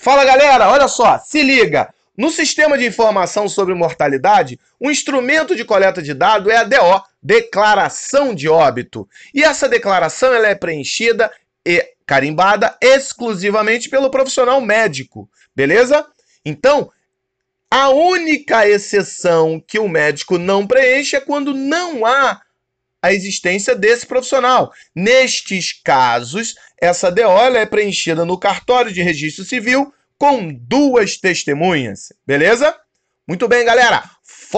Fala galera, olha só, se liga! No sistema de informação sobre mortalidade, o instrumento de coleta de dados é a DO, Declaração de Óbito. E essa declaração ela é preenchida e carimbada exclusivamente pelo profissional médico, beleza? Então, a única exceção que o médico não preenche é quando não há a existência desse profissional. Nestes casos, essa DO é preenchida no cartório de registro civil com duas testemunhas, beleza? Muito bem, galera.